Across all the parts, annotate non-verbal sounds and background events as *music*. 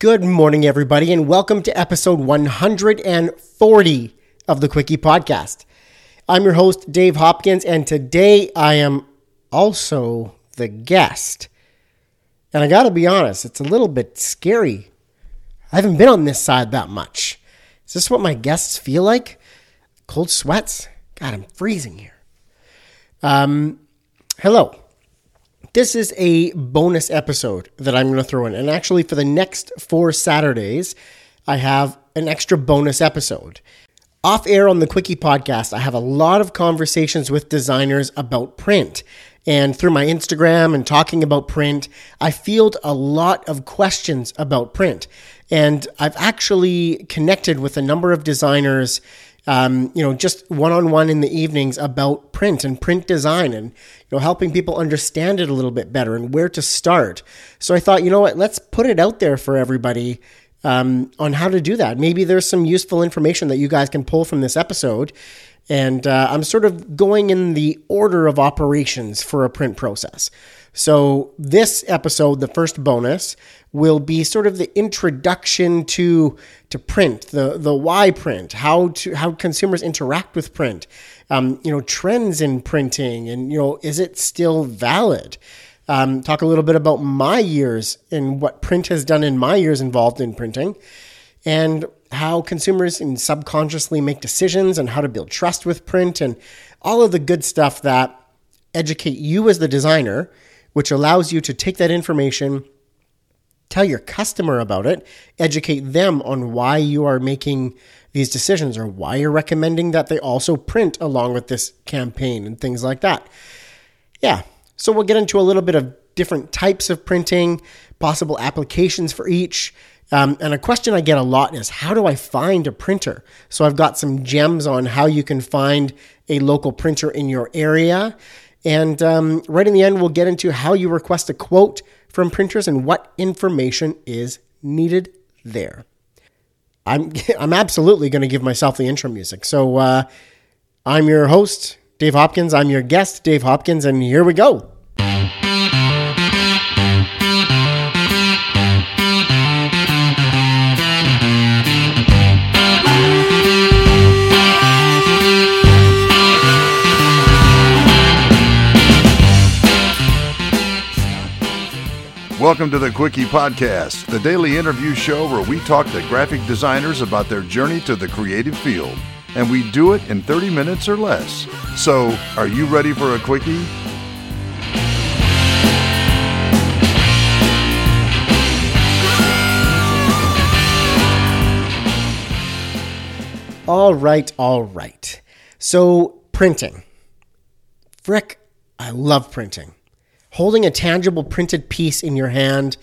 Good morning, everybody, and welcome to episode 140 of the Quickie Podcast. I'm your host, Dave Hopkins, and today I am also the guest. And I gotta be honest, it's a little bit scary. I haven't been on this side that much. Is this what my guests feel like? Cold sweats? God, I'm freezing here. Um, hello. This is a bonus episode that I'm going to throw in. And actually, for the next four Saturdays, I have an extra bonus episode. Off air on the Quickie podcast, I have a lot of conversations with designers about print. And through my Instagram and talking about print, I field a lot of questions about print. And I've actually connected with a number of designers um, you know, just one on one in the evenings about print and print design and, you know, helping people understand it a little bit better and where to start. So I thought, you know what, let's put it out there for everybody um, on how to do that. Maybe there's some useful information that you guys can pull from this episode. And uh, I'm sort of going in the order of operations for a print process. So, this episode, the first bonus, will be sort of the introduction to to print, the the why print, how to how consumers interact with print, um, you know, trends in printing, and you know, is it still valid? Um, talk a little bit about my years and what print has done in my years involved in printing, and how consumers and subconsciously make decisions and how to build trust with print and all of the good stuff that educate you as the designer which allows you to take that information, tell your customer about it, educate them on why you are making these decisions or why you're recommending that they also print along with this campaign and things like that. Yeah. So we'll get into a little bit of different types of printing, possible applications for each. Um, and a question I get a lot is how do I find a printer? So I've got some gems on how you can find a local printer in your area. And um, right in the end, we'll get into how you request a quote from printers and what information is needed there. I'm *laughs* I'm absolutely going to give myself the intro music. So uh, I'm your host, Dave Hopkins. I'm your guest, Dave Hopkins, and here we go. Welcome to the Quickie Podcast, the daily interview show where we talk to graphic designers about their journey to the creative field. And we do it in 30 minutes or less. So, are you ready for a Quickie? All right, all right. So, printing. Frick, I love printing holding a tangible printed piece in your hand,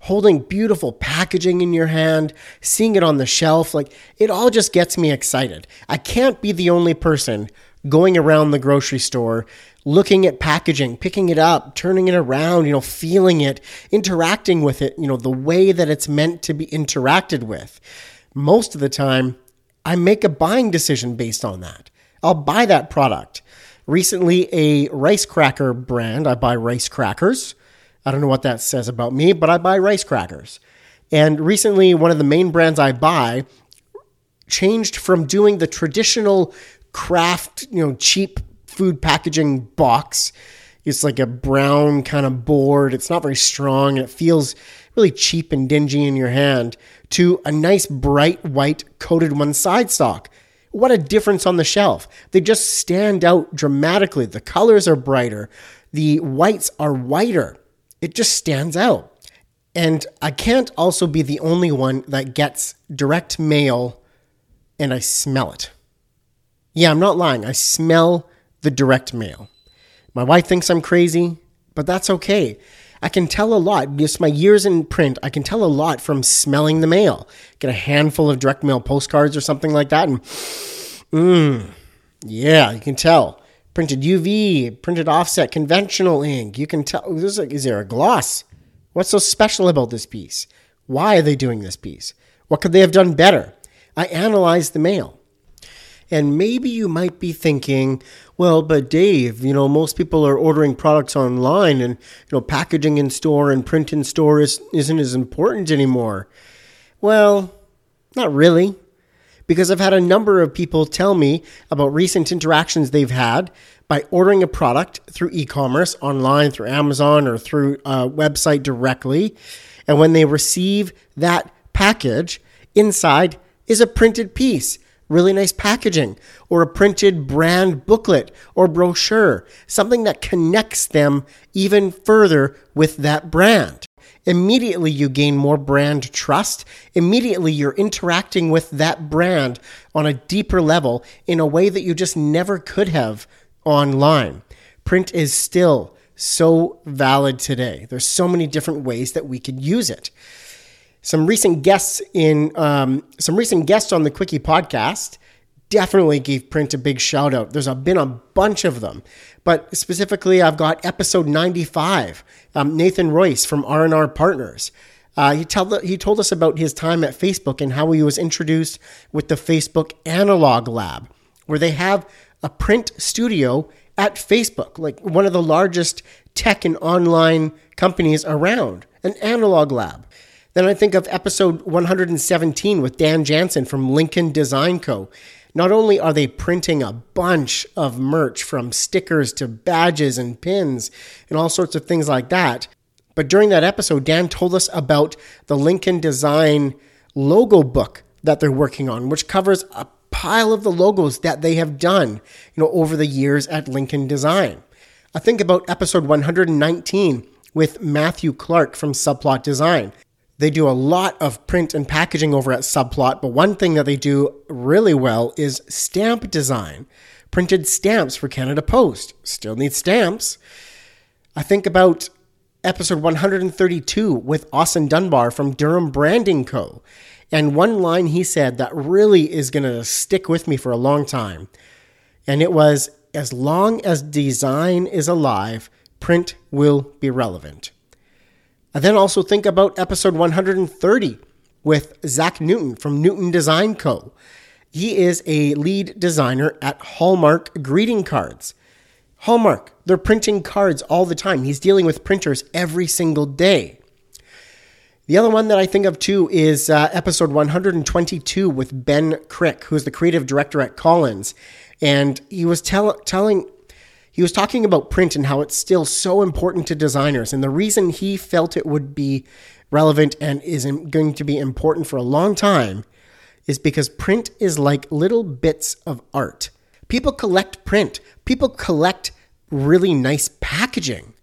holding beautiful packaging in your hand, seeing it on the shelf, like it all just gets me excited. I can't be the only person going around the grocery store looking at packaging, picking it up, turning it around, you know, feeling it, interacting with it, you know, the way that it's meant to be interacted with. Most of the time, I make a buying decision based on that. I'll buy that product recently a rice cracker brand. I buy rice crackers. I don't know what that says about me, but I buy rice crackers. And recently, one of the main brands I buy changed from doing the traditional kraft, you know, cheap food packaging box. It's like a brown kind of board. It's not very strong. It feels really cheap and dingy in your hand to a nice bright white coated one side stock what a difference on the shelf. They just stand out dramatically. The colors are brighter, the whites are whiter. It just stands out. And I can't also be the only one that gets direct mail and I smell it. Yeah, I'm not lying. I smell the direct mail. My wife thinks I'm crazy, but that's okay. I can tell a lot. Just my years in print, I can tell a lot from smelling the mail. Get a handful of direct mail postcards or something like that, and mmm, yeah, you can tell. Printed UV, printed offset, conventional ink. You can tell. Is, is there a gloss? What's so special about this piece? Why are they doing this piece? What could they have done better? I analyze the mail. And maybe you might be thinking, well, but Dave, you know, most people are ordering products online and, you know, packaging in store and print in store is, isn't as important anymore. Well, not really. Because I've had a number of people tell me about recent interactions they've had by ordering a product through e commerce, online, through Amazon, or through a website directly. And when they receive that package, inside is a printed piece, really nice packaging, or a printed brand booklet or brochure, something that connects them even further with that brand immediately you gain more brand trust. Immediately you're interacting with that brand on a deeper level in a way that you just never could have online. Print is still so valid today. There's so many different ways that we could use it. Some recent guests in um, some recent guests on the Quickie podcast definitely gave print a big shout out. There's a, been a bunch of them, but specifically, I've got episode 95. Um, Nathan Royce from R&R Partners. Uh, he, tell, he told us about his time at Facebook and how he was introduced with the Facebook Analog Lab, where they have a print studio at Facebook, like one of the largest tech and online companies around, an analog lab. Then I think of episode 117 with Dan Jansen from Lincoln Design Co. Not only are they printing a bunch of merch from stickers to badges and pins and all sorts of things like that, but during that episode, Dan told us about the Lincoln Design logo book that they're working on, which covers a pile of the logos that they have done, you know, over the years at Lincoln Design. I think about episode 119 with Matthew Clark from Subplot Design. They do a lot of print and packaging over at Subplot, but one thing that they do really well is stamp design. Printed stamps for Canada Post. Still need stamps. I think about episode 132 with Austin Dunbar from Durham Branding Co. And one line he said that really is going to stick with me for a long time. And it was as long as design is alive, print will be relevant. And then also think about episode 130 with Zach Newton from Newton Design Co. He is a lead designer at Hallmark Greeting Cards. Hallmark, they're printing cards all the time. He's dealing with printers every single day. The other one that I think of too is uh, episode 122 with Ben Crick, who's the creative director at Collins. And he was tell- telling he was talking about print and how it's still so important to designers. And the reason he felt it would be relevant and is going to be important for a long time is because print is like little bits of art. People collect print, people collect really nice packaging.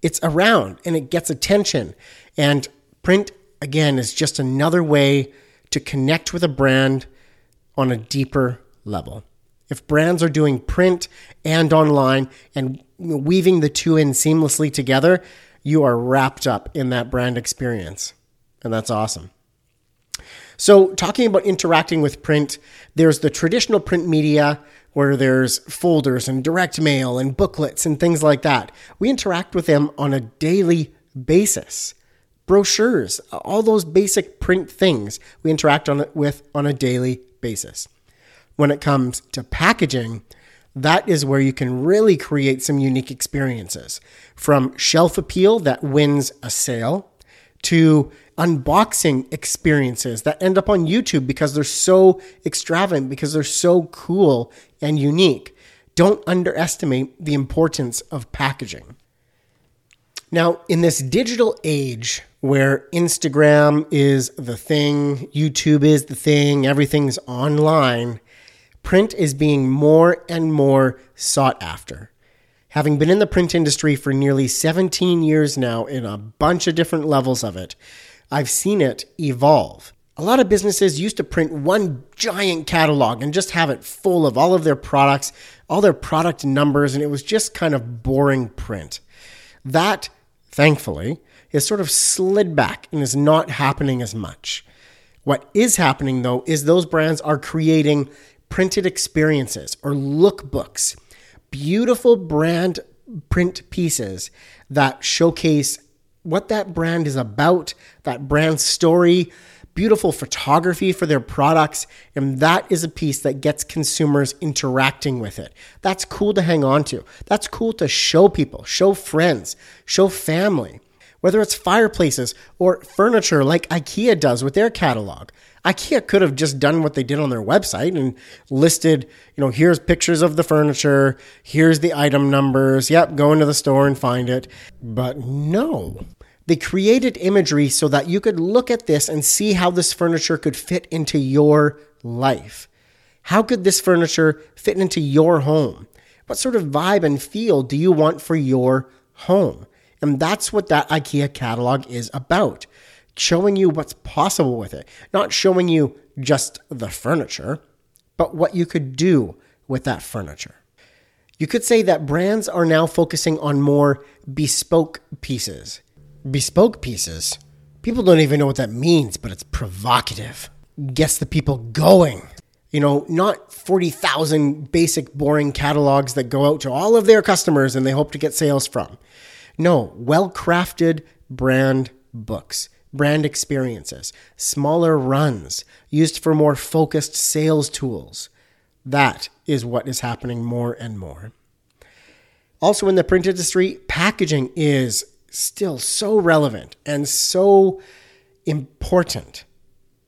It's around and it gets attention. And print, again, is just another way to connect with a brand on a deeper level. If brands are doing print and online and weaving the two in seamlessly together, you are wrapped up in that brand experience. And that's awesome. So, talking about interacting with print, there's the traditional print media where there's folders and direct mail and booklets and things like that. We interact with them on a daily basis. Brochures, all those basic print things we interact on with on a daily basis when it comes to packaging, that is where you can really create some unique experiences. From shelf appeal that wins a sale to unboxing experiences that end up on YouTube because they're so extravagant, because they're so cool and unique. Don't underestimate the importance of packaging. Now, in this digital age where Instagram is the thing, YouTube is the thing, everything's online, print is being more and more sought after. Having been in the print industry for nearly 17 years now in a bunch of different levels of it, I've seen it evolve. A lot of businesses used to print one giant catalog and just have it full of all of their products, all their product numbers, and it was just kind of boring print. That, thankfully, is sort of slid back and is not happening as much. What is happening though is those brands are creating printed experiences or lookbooks, beautiful brand print pieces that showcase what that brand is about, that brand story, beautiful photography for their products, and that is a piece that gets consumers interacting with it. That's cool to hang on to. That's cool to show people, show friends, show family. whether it's fireplaces or furniture like IKEA does with their catalog. IKEA could have just done what they did on their website and listed, you know, here's pictures of the furniture, here's the item numbers. Yep, go into the store and find it. But no. They created imagery so that you could look at this and see how this furniture could fit into your life. How could this furniture fit into your home? What sort of vibe and feel do you want for your home? And that's what that IKEA catalog is about showing you what's possible with it, not showing you just the furniture, but what you could do with that furniture. You could say that brands are now focusing on more bespoke pieces. Bespoke pieces? People don't even know what that means, but it's provocative. Gets the people going. You know, not 40,000 basic, boring catalogs that go out to all of their customers and they hope to get sales from. No, well crafted brand books brand experiences, smaller runs used for more focused sales tools. That is what is happening more and more. Also, in the print industry, packaging is still so relevant and so important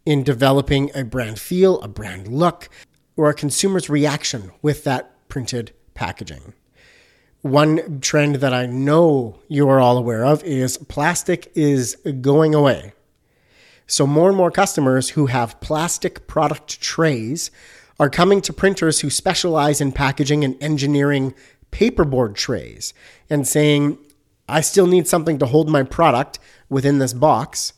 in developing a brand feel, a brand look, or a consumer's reaction with that printed packaging. One trend that I know you are all aware of is plastic is going away. So, more and more customers who have plastic product trays are coming to printers who specialize in packaging and engineering paperboard trays and saying, I still need something to hold my product within this box,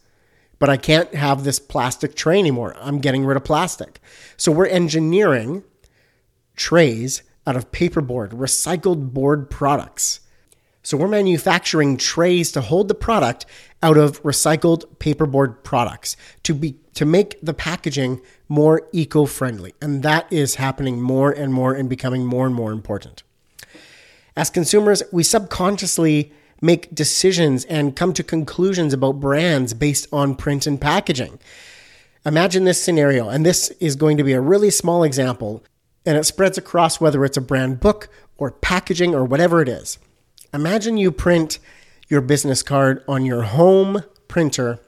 but I can't have this plastic tray anymore. I'm getting rid of plastic. So, we're engineering trays out of paperboard, recycled board products. So we're manufacturing trays to hold the product out of recycled paperboard products to be to make the packaging more eco-friendly. And that is happening more and more and becoming more and more important. As consumers, we subconsciously make decisions and come to conclusions about brands based on print and packaging. Imagine this scenario, and this is going to be a really small example, and it spreads across whether it's a brand book or packaging or whatever it is. Imagine you print your business card on your home printer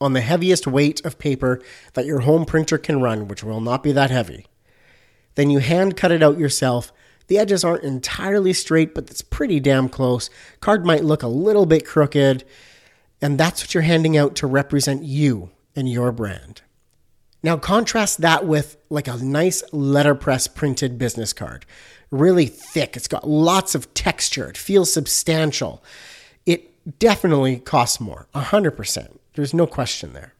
on the heaviest weight of paper that your home printer can run, which will not be that heavy. Then you hand cut it out yourself. The edges aren't entirely straight, but it's pretty damn close. Card might look a little bit crooked, and that's what you're handing out to represent you and your brand. Now, contrast that with like a nice letterpress printed business card. Really thick, it's got lots of texture, it feels substantial. It definitely costs more, 100%. There's no question there.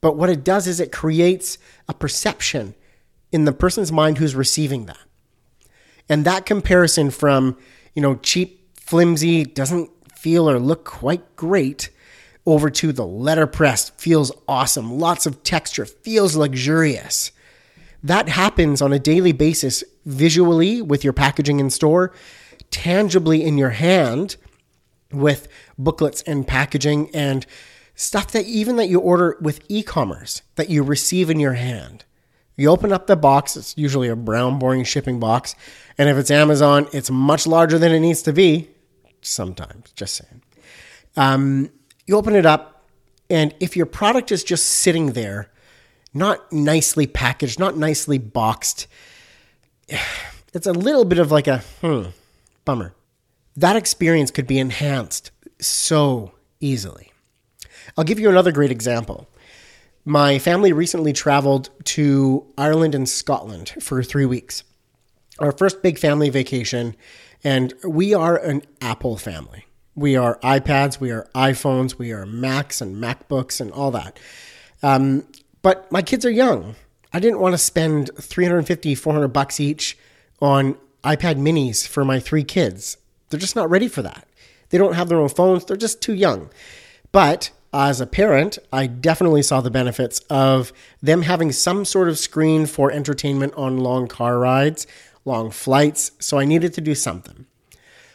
But what it does is it creates a perception in the person's mind who's receiving that. And that comparison from, you know, cheap, flimsy, doesn't feel or look quite great over to the letterpress. Feels awesome. Lots of texture. Feels luxurious. That happens on a daily basis visually with your packaging in store, tangibly in your hand with booklets and packaging and stuff that even that you order with e-commerce that you receive in your hand. You open up the box, it's usually a brown boring shipping box, and if it's Amazon, it's much larger than it needs to be. Sometimes, just saying. Um, you open it up, and if your product is just sitting there, not nicely packaged, not nicely boxed, *sighs* it's a little bit of like a hmm, bummer. That experience could be enhanced so easily. I'll give you another great example. My family recently traveled to Ireland and Scotland for three weeks. Our first big family vacation, and we are an Apple family. We are iPads, we are iPhones, we are Macs and MacBooks and all that. Um, but my kids are young. I didn't want to spend 350, 400 bucks each on iPad minis for my three kids. They're just not ready for that. They don't have their own phones, they're just too young. But as a parent, I definitely saw the benefits of them having some sort of screen for entertainment on long car rides, long flights. So I needed to do something.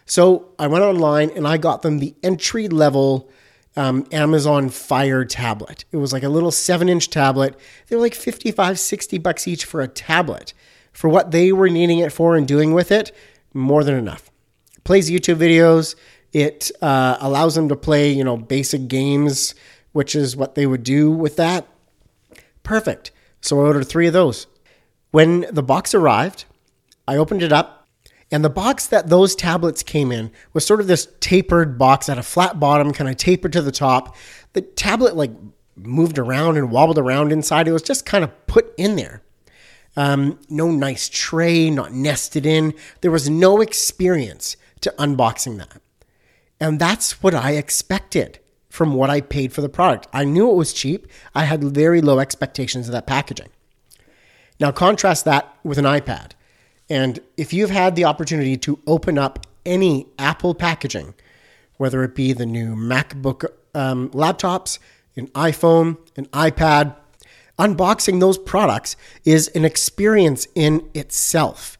So I went online and I got them the entry level um, Amazon Fire tablet. It was like a little seven inch tablet. They were like 55, 60 bucks each for a tablet. For what they were needing it for and doing with it, more than enough. Plays YouTube videos. It uh, allows them to play, you know, basic games, which is what they would do with that. Perfect. So I ordered three of those. When the box arrived, I opened it up, and the box that those tablets came in was sort of this tapered box at a flat bottom, kind of tapered to the top. The tablet like moved around and wobbled around inside. It was just kind of put in there. Um, no nice tray, not nested in. There was no experience to unboxing that. And that's what I expected from what I paid for the product. I knew it was cheap. I had very low expectations of that packaging. Now, contrast that with an iPad. And if you've had the opportunity to open up any Apple packaging, whether it be the new MacBook um, laptops, an iPhone, an iPad, unboxing those products is an experience in itself.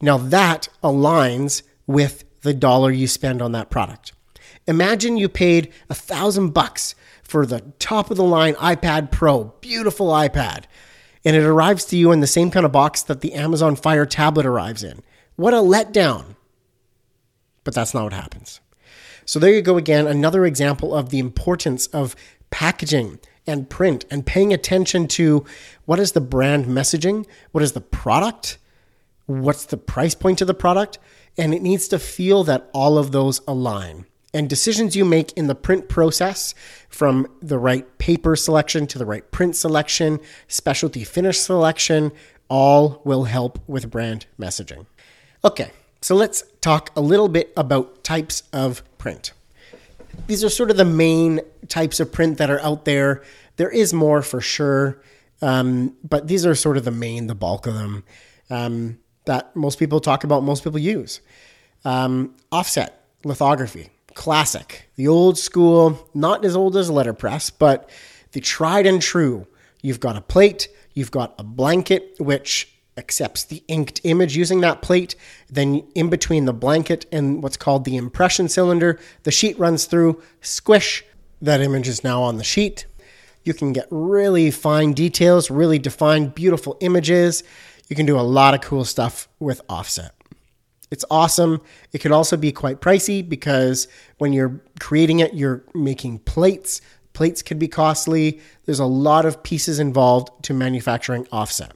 Now, that aligns with the dollar you spend on that product. Imagine you paid a thousand bucks for the top of the line iPad Pro, beautiful iPad, and it arrives to you in the same kind of box that the Amazon Fire tablet arrives in. What a letdown. But that's not what happens. So there you go again, another example of the importance of packaging and print and paying attention to what is the brand messaging, what is the product, what's the price point of the product, and it needs to feel that all of those align. And decisions you make in the print process, from the right paper selection to the right print selection, specialty finish selection, all will help with brand messaging. Okay, so let's talk a little bit about types of print. These are sort of the main types of print that are out there. There is more for sure, um, but these are sort of the main, the bulk of them um, that most people talk about, most people use. Um, offset lithography classic, the old school, not as old as letterpress, but the tried and true. You've got a plate, you've got a blanket, which accepts the inked image using that plate. Then, in between the blanket and what's called the impression cylinder, the sheet runs through, squish, that image is now on the sheet. You can get really fine details, really defined, beautiful images. You can do a lot of cool stuff with offset. It's awesome. It can also be quite pricey because when you're creating it, you're making plates. Plates can be costly. There's a lot of pieces involved to manufacturing offset.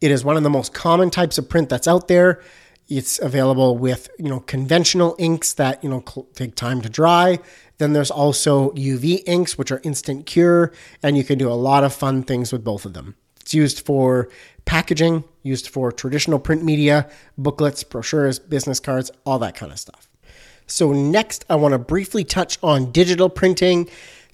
It is one of the most common types of print that's out there. It's available with, you know, conventional inks that, you know, take time to dry. Then there's also UV inks, which are instant cure, and you can do a lot of fun things with both of them. It's used for packaging, used for traditional print media, booklets, brochures, business cards, all that kind of stuff. So, next, I want to briefly touch on digital printing.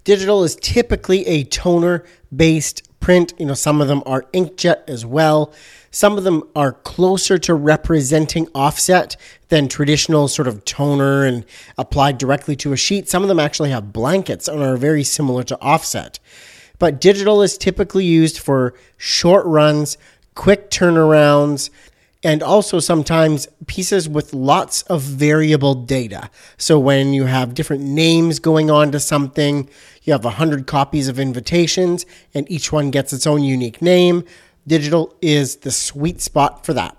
Digital is typically a toner based print. You know, some of them are inkjet as well. Some of them are closer to representing offset than traditional sort of toner and applied directly to a sheet. Some of them actually have blankets and are very similar to offset. But digital is typically used for short runs, quick turnarounds, and also sometimes pieces with lots of variable data. So when you have different names going on to something, you have 100 copies of invitations, and each one gets its own unique name. Digital is the sweet spot for that.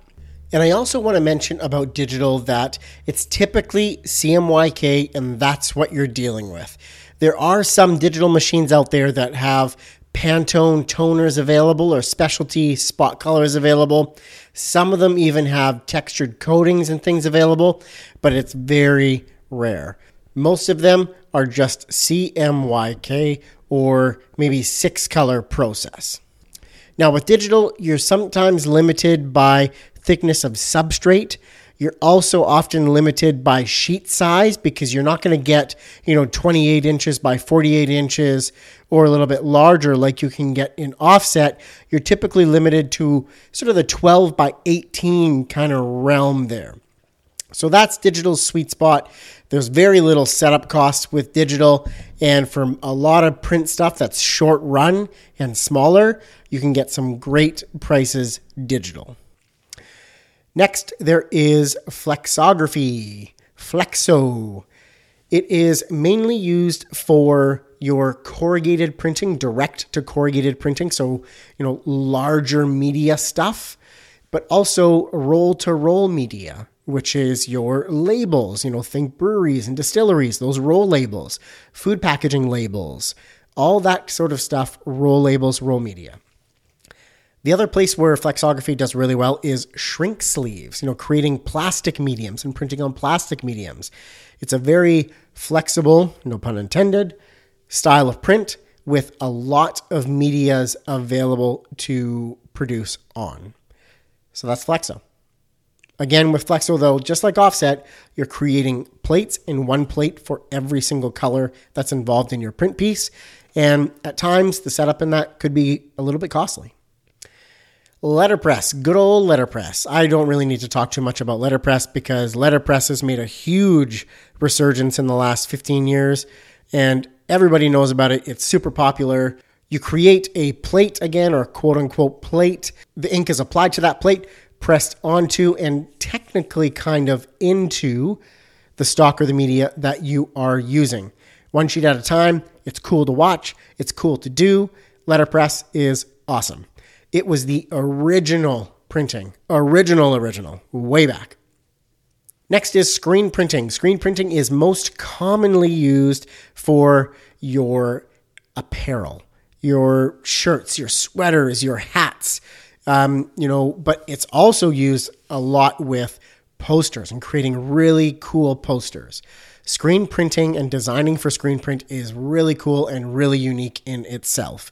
And I also want to mention about digital that it's typically CMYK, and that's what you're dealing with. There are some digital machines out there that have Pantone toners available or specialty spot colors available. Some of them even have textured coatings and things available, but it's very rare. Most of them are just CMYK or maybe six color process. Now, with digital, you're sometimes limited by thickness of substrate. You're also often limited by sheet size because you're not going to get, you know, 28 inches by 48 inches or a little bit larger like you can get in offset. You're typically limited to sort of the 12 by 18 kind of realm there. So that's digital's sweet spot. There's very little setup costs with digital. And for a lot of print stuff that's short run and smaller, you can get some great prices digital. Next, there is flexography, flexo. It is mainly used for your corrugated printing, direct to corrugated printing, so you know larger media stuff, but also roll to roll media. which is your labels. You know, think breweries and distilleries, those roll labels, food packaging labels, all that sort of stuff, roll labels, roll media. The other place where flexography does really well is shrink sleeves, you know, creating plastic mediums and printing on plastic mediums. It's a very flexible, no pun intended, style of print with a lot of medias available to produce on. So that's Flexo. Again, with Flexo, though, just like Offset, you're creating plates in one plate for every single color that's involved in your print piece. And at times, the setup in that could be a little bit costly. Letterpress, good old letterpress. I don't really need to talk too much about letterpress because letterpress has made a huge resurgence in the last 15 years and everybody knows about it. It's super popular. You create a plate again, or quote unquote plate. The ink is applied to that plate, pressed onto, and technically kind of into the stock or the media that you are using. One sheet at a time. It's cool to watch, it's cool to do. Letterpress is awesome. It was the original printing, original, original, way back. Next is screen printing. Screen printing is most commonly used for your apparel, your shirts, your sweaters, your hats. Um, you know, but it's also used a lot with posters and creating really cool posters. Screen printing and designing for screen print is really cool and really unique in itself.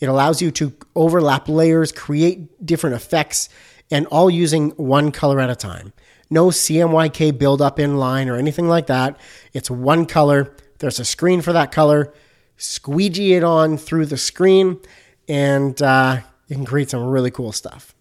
It allows you to overlap layers, create different effects, and all using one color at a time. No CMYK buildup in line or anything like that. It's one color. There's a screen for that color. Squeegee it on through the screen, and uh, you can create some really cool stuff.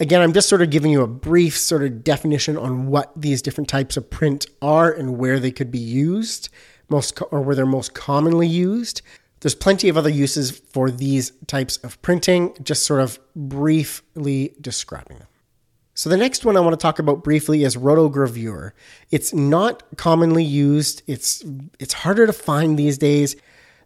Again, I'm just sort of giving you a brief sort of definition on what these different types of print are and where they could be used, most or where they're most commonly used. There's plenty of other uses for these types of printing, just sort of briefly describing them. So the next one I want to talk about briefly is rotogravure. It's not commonly used. It's it's harder to find these days.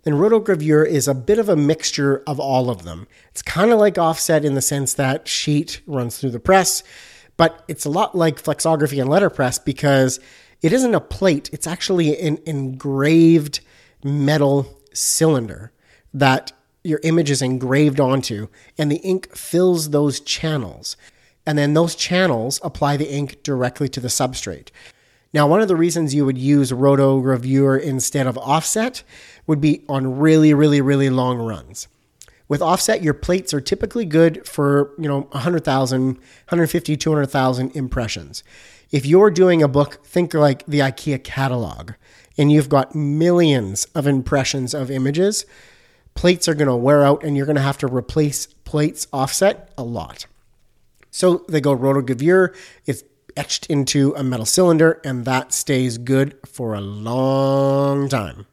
And rotogravure is a bit of a mixture of all of them. It's kind of like offset in the sense that sheet runs through the press, but it's a lot like flexography and letterpress because it isn't a plate. It's actually an engraved metal cylinder that your image is engraved onto, and the ink fills those channels. And then those channels apply the ink directly to the substrate. Now, one of the reasons you would use rotogravure instead of offset would be on really, really, really long runs. With offset, your plates are typically good for, you know, 100,000, 150, 200,000 impressions. If you're doing a book, think like the IKEA catalog and you've got millions of impressions of images, plates are going to wear out and you're going to have to replace plates offset a lot. So they go rotogravure, it's etched into a metal cylinder, and that stays good for a long time.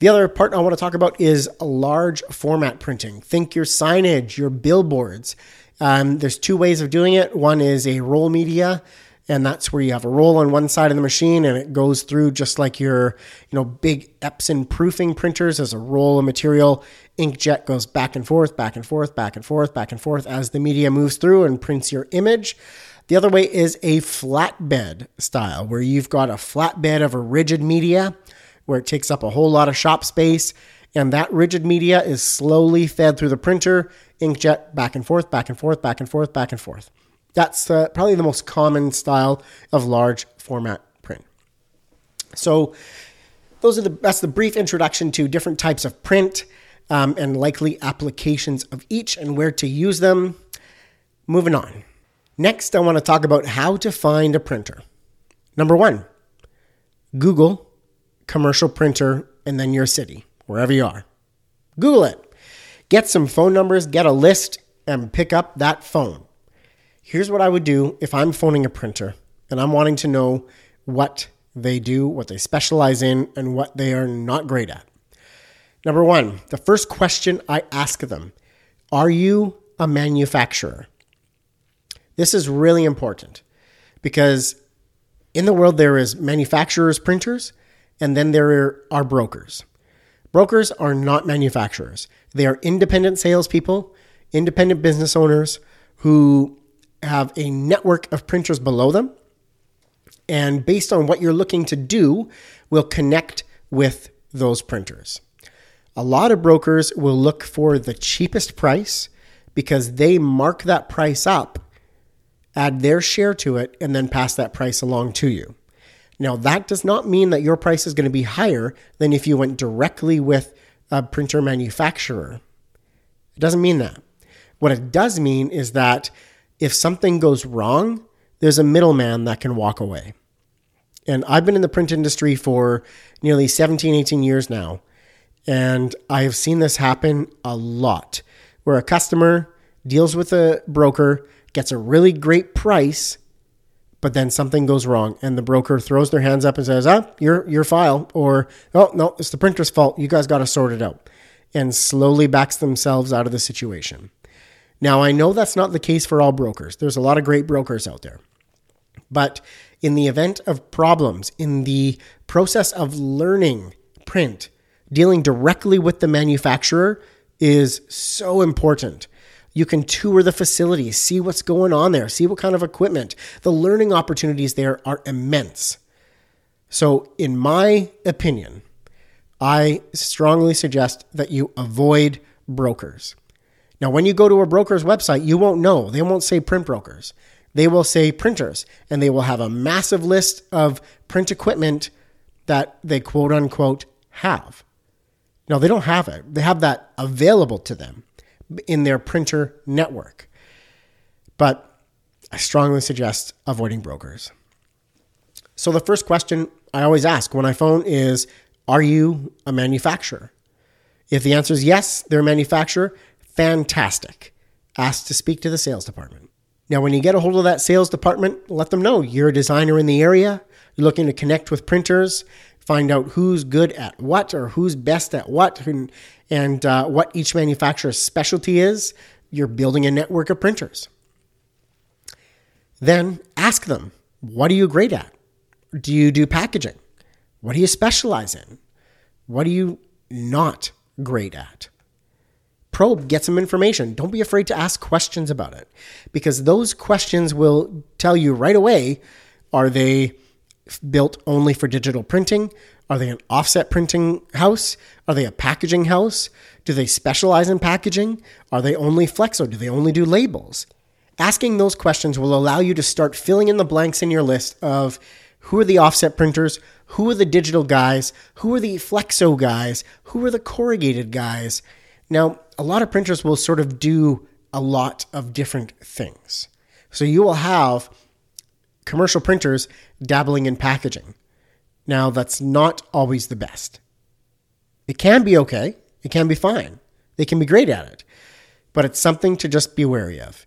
The other part I want to talk about is large format printing. Think your signage, your billboards. Um, there's two ways of doing it. One is a roll media and that's where you have a roll on one side of the machine and it goes through just like your you know big Epson proofing printers as a roll of material. Inkjet goes back and forth back and forth back and forth back and forth as the media moves through and prints your image. The other way is a flatbed style where you've got a flatbed of a rigid media where it takes up a whole lot of shop space and that rigid media is slowly fed through the printer. Inkjet back and forth back and forth back and forth back and forth that's uh, probably the most common style of large format print. So those are the that's the brief introduction to different types of print um, and likely applications of each and where to use them. Moving on. Next, I want to talk about how to find a printer. Number one, Google commercial printer and then your city, wherever you are. Google it. Get some phone numbers, get a list, and pick up that phone. Here's what I would do if I'm phoning a printer and I'm wanting to know what they do, what they specialize in, and what they are not great at. Number one, the first question I ask them Are you a manufacturer? This is really important because in the world there is manufacturers printers and then there are brokers. Brokers are not manufacturers. They are independent salespeople, independent business owners who have a network of printers below them. And based on what you're looking to do, will connect with those printers. A lot of brokers will look for the cheapest price because they mark that price up, add their share to it, and then pass that price along to you. Now, that does not mean that your price is going to be higher than if you went directly with a printer manufacturer. It doesn't mean that. What it does mean is that if something goes wrong, there's a middleman that can walk away. And I've been in the print industry for nearly 17, 18 years now. And I have seen this happen a lot where a customer deals with a broker, gets a really great price, but then something goes wrong and the broker throws their hands up and says, "Ah, your your file," or "Oh no, it's the printer's fault. You guys got to sort it out," and slowly backs themselves out of the situation. Now I know that's not the case for all brokers. There's a lot of great brokers out there, but in the event of problems in the process of learning print, dealing directly with the manufacturer is so important. You can tour the facility, see what's going on there, see what kind of equipment. The learning opportunities there are immense. So, in my opinion, I strongly suggest that you avoid brokers. Now, when you go to a broker's website, you won't know. They won't say print brokers. They will say printers, and they will have a massive list of print equipment that they quote unquote have. No, they don't have it. They have that available to them in their printer network. But I strongly suggest avoiding brokers. So the first question I always ask when I phone is Are you a manufacturer? If the answer is yes, they're a manufacturer, fantastic. Ask to speak to the sales department. Now, when you get a hold of that sales department, let them know you're a designer in the area, you're looking to connect with printers, find out who's good at what or who's best at what and, and uh, what each manufacturer's specialty is. You're building a network of printers. Then ask them, what are you great at? Do you do packaging? What do you specialize in? What are you not great at? Probe, get some information. Don't be afraid to ask questions about it because those questions will tell you right away are they built only for digital printing? Are they an offset printing house? Are they a packaging house? Do they specialize in packaging? Are they only flexo? Do they only do labels? Asking those questions will allow you to start filling in the blanks in your list of who are the offset printers, who are the digital guys, who are the flexo guys, who are the corrugated guys. Now, a lot of printers will sort of do a lot of different things. So you will have commercial printers dabbling in packaging. Now, that's not always the best. It can be okay, it can be fine, they can be great at it, but it's something to just be wary of.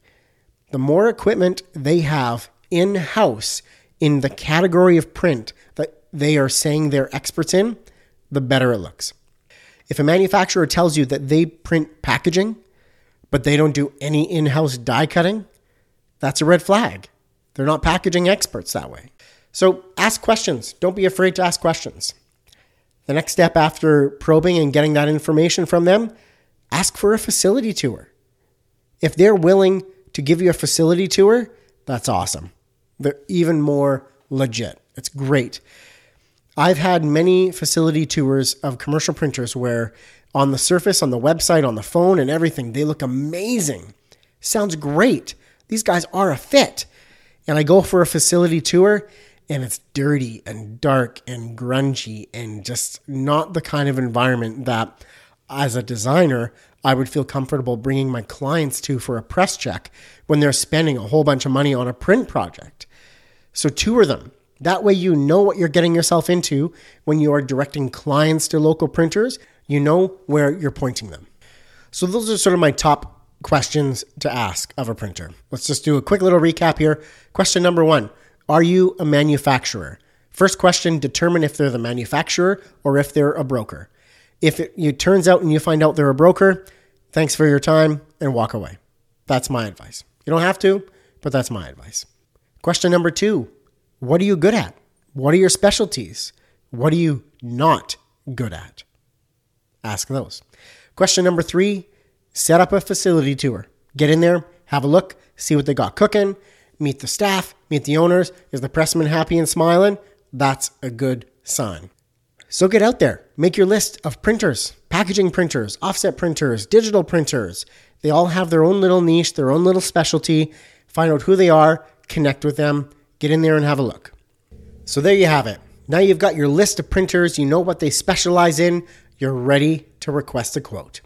The more equipment they have in house in the category of print that they are saying they're experts in, the better it looks. If a manufacturer tells you that they print packaging, but they don't do any in house die cutting, that's a red flag. They're not packaging experts that way. So ask questions. Don't be afraid to ask questions. The next step after probing and getting that information from them, ask for a facility tour. If they're willing to give you a facility tour, that's awesome. They're even more legit. It's great. I've had many facility tours of commercial printers where on the surface, on the website, on the phone, and everything, they look amazing. Sounds great. These guys are a fit and I go for a facility tour and it's dirty and dark and grungy and just not the kind of environment that as a designer I would feel comfortable bringing my clients to for a press check when they're spending a whole bunch of money on a print project. So tour them. That way you know what you're getting yourself into when you are directing clients to local printers. You know where you're pointing them. So those are sort of my top questions to ask of a printer. Let's just do a quick little recap here. Question number one Are you a manufacturer? First question determine if they're the manufacturer or if they're a broker. If it, it turns out and you find out they're a broker, thanks for your time and walk away. That's my advice. You don't have to, but that's my advice. Question number two What are you good at? What are your specialties? What are you not good at? Ask those. Question number three set up a facility tour. Get in there, have a look, see what they got cooking, meet the staff, meet the owners. Is the pressman happy and smiling? That's a good sign. So get out there, make your list of printers, packaging printers, offset printers, digital printers. They all have their own little niche, their own little specialty. Find out who they are, connect with them, get in there and have a look. So there you have it. Now you've got your list of printers, you know what they specialize in, you're ready to request a quote.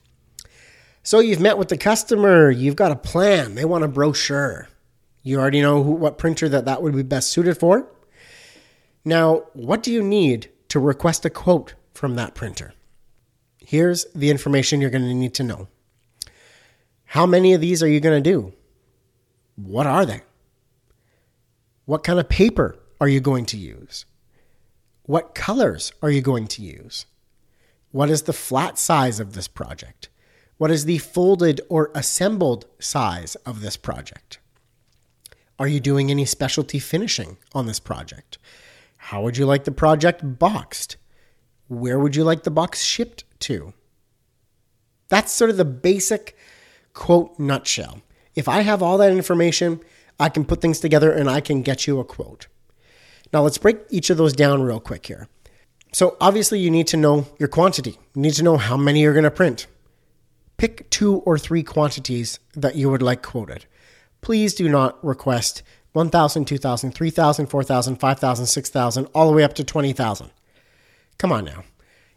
So you've met with the customer, you've got a plan, they want a brochure. You already know who, what printer that that would be best suited for. Now, what do you need to request a quote from that printer? Here's the information you're going to need to know. How many of these are you going to do? What are they? What kind of paper are you going to use? What colors are you going to use? What is the flat size of this project? What is the folded or assembled size of this project? Are you doing any specialty finishing on this project? How would you like the project boxed? Where would you like the box shipped to? That's sort of the basic quote nutshell. If I have all that information, I can put things together and I can get you a quote. Now, let's break each of those down real quick here. So, obviously, you need to know your quantity. You need to know how many you're going to print. Pick two or three quantities that you would like quoted. Please do not request 1,000, 2,000, 3,000, 4,000, 5,000, 6,000, all the way up to 20,000. Come on now.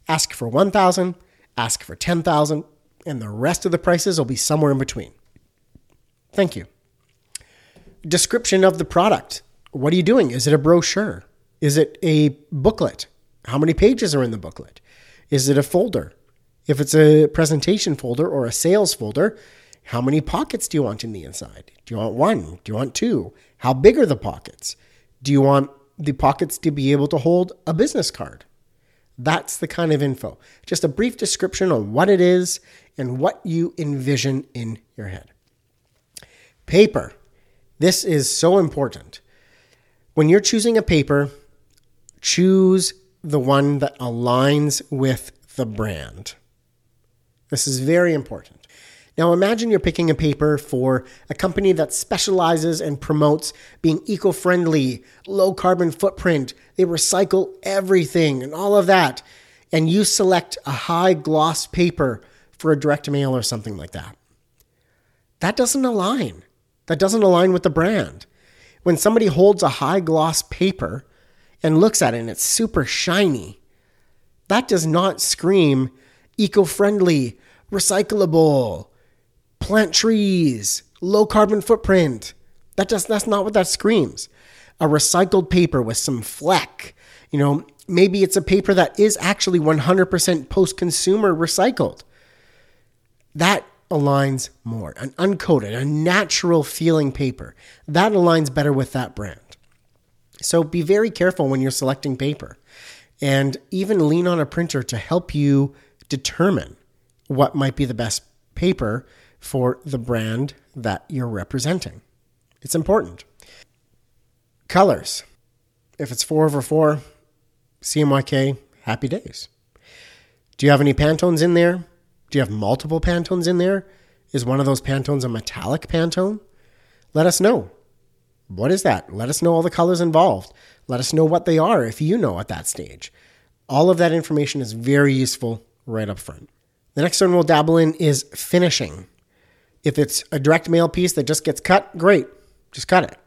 Ask for 1,000, ask for 10,000, and the rest of the prices will be somewhere in between. Thank you. Description of the product. What are you doing? Is it a brochure? Is it a booklet? How many pages are in the booklet? Is it a folder? If it's a presentation folder or a sales folder, how many pockets do you want in the inside? Do you want one? Do you want two? How big are the pockets? Do you want the pockets to be able to hold a business card? That's the kind of info. Just a brief description on what it is and what you envision in your head. Paper. This is so important. When you're choosing a paper, choose the one that aligns with the brand. This is very important. Now imagine you're picking a paper for a company that specializes and promotes being eco friendly, low carbon footprint, they recycle everything and all of that, and you select a high gloss paper for a direct mail or something like that. That doesn't align. That doesn't align with the brand. When somebody holds a high gloss paper and looks at it and it's super shiny, that does not scream eco friendly, recyclable, plant trees, low carbon footprint. That just that's not what that screams. A recycled paper with some fleck. You know, maybe it's a paper that is actually 100% post-consumer recycled. That aligns more. An uncoated, a natural feeling paper. That aligns better with that brand. So be very careful when you're selecting paper and even lean on a printer to help you determine what might be the best paper for the brand that you're representing. It's important. Colors. If it's 4 over 4, CMYK, happy days. Do you have any Pantones in there? Do you have multiple Pantones in there? Is one of those Pantones a metallic Pantone? Let us know. What is that? Let us know all the colors involved. Let us know what they are if you know at that stage. All of that information is very useful right up front. The next one we'll dabble in is finishing. If it's a direct mail piece that just gets cut, great, just cut it.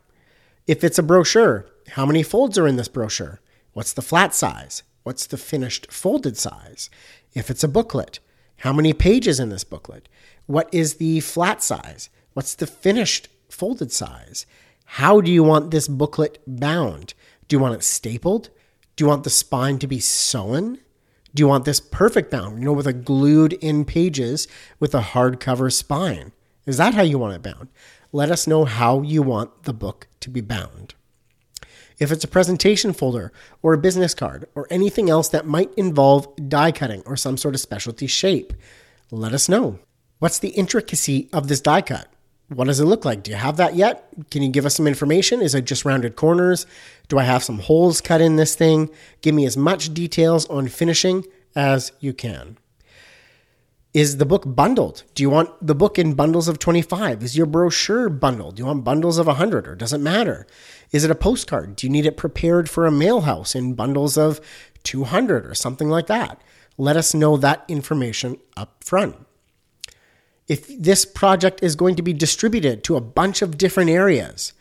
If it's a brochure, how many folds are in this brochure? What's the flat size? What's the finished folded size? If it's a booklet, how many pages in this booklet? What is the flat size? What's the finished folded size? How do you want this booklet bound? Do you want it stapled? Do you want the spine to be sewn? Do you want this perfect bound, you know, with a glued in pages with a hardcover spine? Is that how you want it bound? Let us know how you want the book to be bound. If it's a presentation folder or a business card or anything else that might involve die cutting or some sort of specialty shape, let us know. What's the intricacy of this die cut? What does it look like? Do you have that yet? Can you give us some information? Is it just rounded corners? Do I have some holes cut in this thing? Give me as much details on finishing as you can. Is the book bundled? Do you want the book in bundles of 25? Is your brochure bundled? Do you want bundles of 100 or does it matter? Is it a postcard? Do you need it prepared for a mail house in bundles of 200 or something like that? Let us know that information up front. If this project is going to be distributed to a bunch of different areas,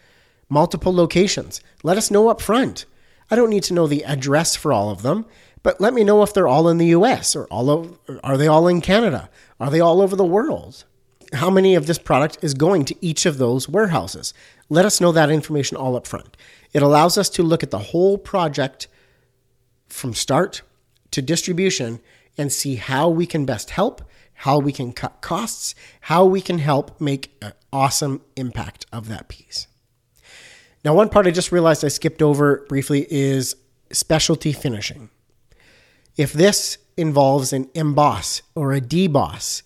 multiple locations, let us know up front. I don't need to know the address for all of them, but let me know if they're all in the US or all of, are they all in Canada? Are they all over the world? How many of this product is going to each of those warehouses? Let us know that information all up front. It allows us to look at the whole project from start to distribution and see how we can best help, how we can cut costs, how we can help make an awesome impact of that piece. Now, one part I just realized I skipped over briefly is specialty finishing. If this involves an emboss or a deboss,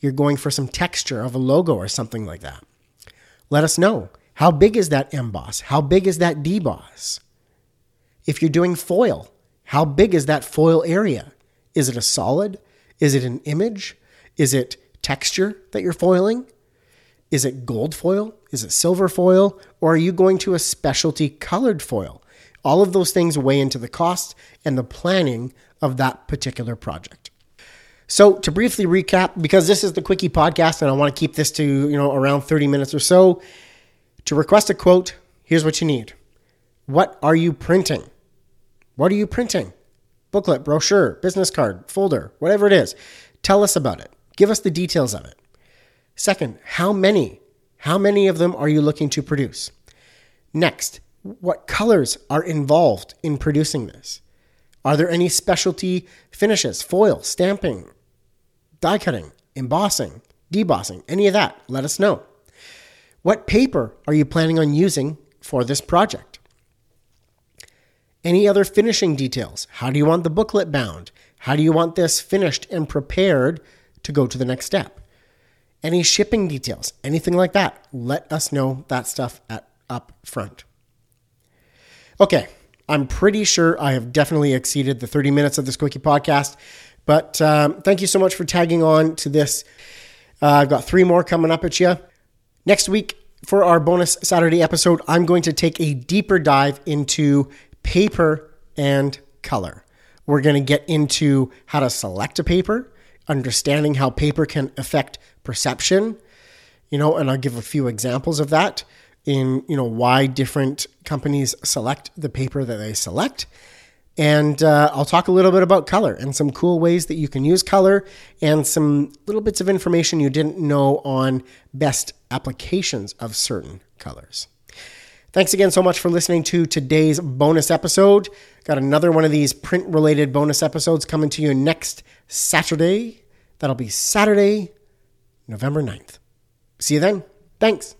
you're going for some texture of a logo or something like that. Let us know. How big is that emboss? How big is that deboss? If you're doing foil, how big is that foil area? Is it a solid? Is it an image? Is it texture that you're foiling? Is it gold foil? Is it silver foil? Or are you going to a specialty colored foil? All of those things weigh into the cost and the planning of that particular project. So to briefly recap, because this is the Quickie podcast and I want to keep this to, you know, around 30 minutes or so, to request a quote, here's what you need. What are you printing? What are you printing? Booklet, brochure, business card, folder, whatever it is. Tell us about it. Give us the details of it. Second, how many? How many of them are you looking to produce? Next, what colors are involved in producing this? Are there any specialty finishes, foil, stamping, die cutting, embossing, debossing, any of that? Let us know. What paper are you planning on using for this project? Any other finishing details? How do you want the booklet bound? How do you want this finished and prepared to go to the next step? Any shipping details, anything like that, let us know that stuff at up front. Okay, I'm pretty sure I have definitely exceeded the 30 minutes of this quickie podcast, but um, thank you so much for tagging on to this. Uh, I've got three more coming up at you. Next week, for our bonus Saturday episode, I'm going to take a deeper dive into paper and color. We're going to get into how to select a paper, understanding how paper can affect perception, you know, and I'll give a few examples of that in you know why different companies select the paper that they select. And uh, i'll talk a little bit about color and some cool ways that you can use color and some little bits of information you didn't know on best applications of certain colors. Thanks again so much for listening to today's bonus episode. Got another one of these print related bonus episodes coming to you next saturday. That'll be saturday november 9th see you then. Thanks